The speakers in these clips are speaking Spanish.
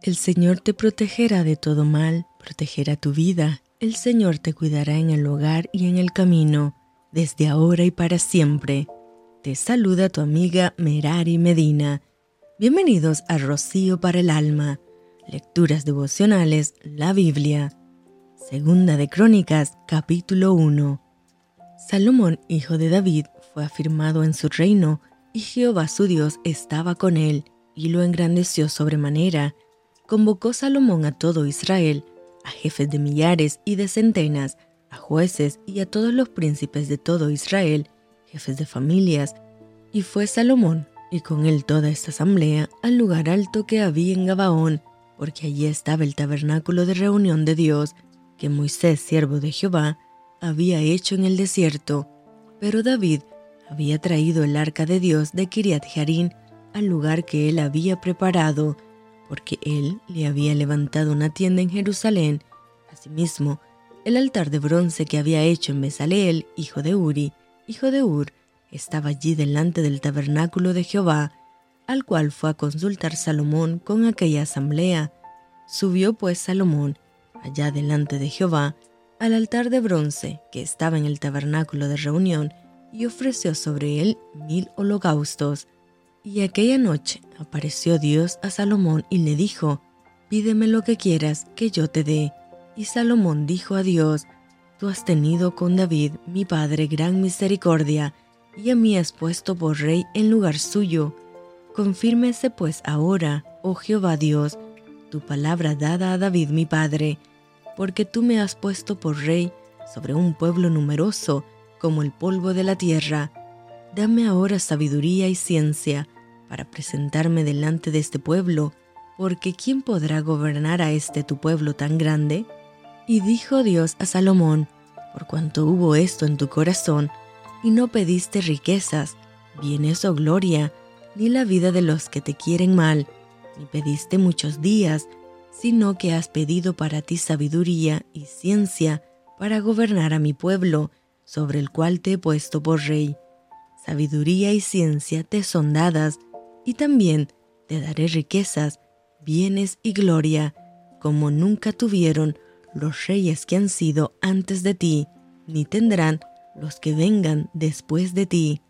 El Señor te protegerá de todo mal, protegerá tu vida. El Señor te cuidará en el hogar y en el camino, desde ahora y para siempre. Te saluda tu amiga Merari Medina. Bienvenidos a Rocío para el Alma. Lecturas devocionales, la Biblia. Segunda de Crónicas, capítulo 1. Salomón, hijo de David, fue afirmado en su reino, y Jehová su Dios estaba con él, y lo engrandeció sobremanera convocó Salomón a todo Israel, a jefes de millares y de centenas, a jueces y a todos los príncipes de todo Israel, jefes de familias, y fue Salomón, y con él toda esta asamblea, al lugar alto que había en Gabaón, porque allí estaba el tabernáculo de reunión de Dios, que Moisés, siervo de Jehová, había hecho en el desierto. Pero David había traído el arca de Dios de Kiriat Jarín al lugar que él había preparado, porque él le había levantado una tienda en Jerusalén. Asimismo, el altar de bronce que había hecho en Besaleel, hijo de Uri, hijo de Ur, estaba allí delante del tabernáculo de Jehová, al cual fue a consultar Salomón con aquella asamblea. Subió pues Salomón, allá delante de Jehová, al altar de bronce que estaba en el tabernáculo de reunión, y ofreció sobre él mil holocaustos. Y aquella noche apareció Dios a Salomón y le dijo, Pídeme lo que quieras que yo te dé. Y Salomón dijo a Dios, Tú has tenido con David, mi padre, gran misericordia, y a mí has puesto por rey en lugar suyo. Confírmese pues ahora, oh Jehová Dios, tu palabra dada a David mi padre, porque tú me has puesto por rey sobre un pueblo numeroso como el polvo de la tierra. Dame ahora sabiduría y ciencia para presentarme delante de este pueblo, porque ¿quién podrá gobernar a este tu pueblo tan grande? Y dijo Dios a Salomón, por cuanto hubo esto en tu corazón, y no pediste riquezas, bienes o gloria, ni la vida de los que te quieren mal, ni pediste muchos días, sino que has pedido para ti sabiduría y ciencia para gobernar a mi pueblo, sobre el cual te he puesto por rey. Sabiduría y ciencia te son dadas, y también te daré riquezas, bienes y gloria, como nunca tuvieron los reyes que han sido antes de ti, ni tendrán los que vengan después de ti.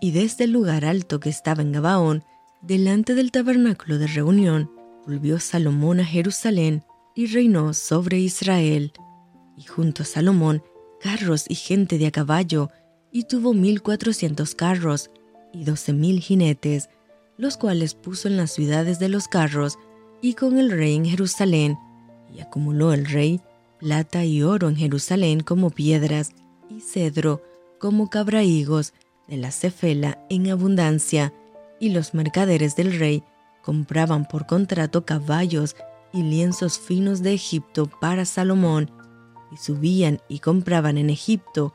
Y desde el lugar alto que estaba en Gabaón, delante del tabernáculo de reunión, volvió Salomón a Jerusalén y reinó sobre Israel. Y junto a Salomón, carros y gente de a caballo, y tuvo mil cuatrocientos carros y doce mil jinetes, los cuales puso en las ciudades de los carros y con el rey en Jerusalén, y acumuló el rey plata y oro en Jerusalén como piedras, y cedro como cabrahigos de la cefela en abundancia, y los mercaderes del rey compraban por contrato caballos y lienzos finos de Egipto para Salomón, y subían y compraban en Egipto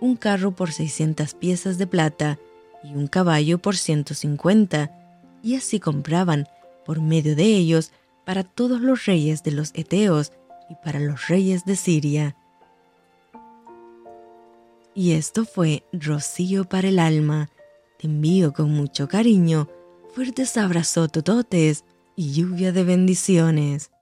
un carro por seiscientas piezas de plata y un caballo por ciento cincuenta, y así compraban por medio de ellos para todos los reyes de los Eteos y para los reyes de Siria. Y esto fue Rocío para el alma. Te envío con mucho cariño, fuertes abrazos tototes y lluvia de bendiciones.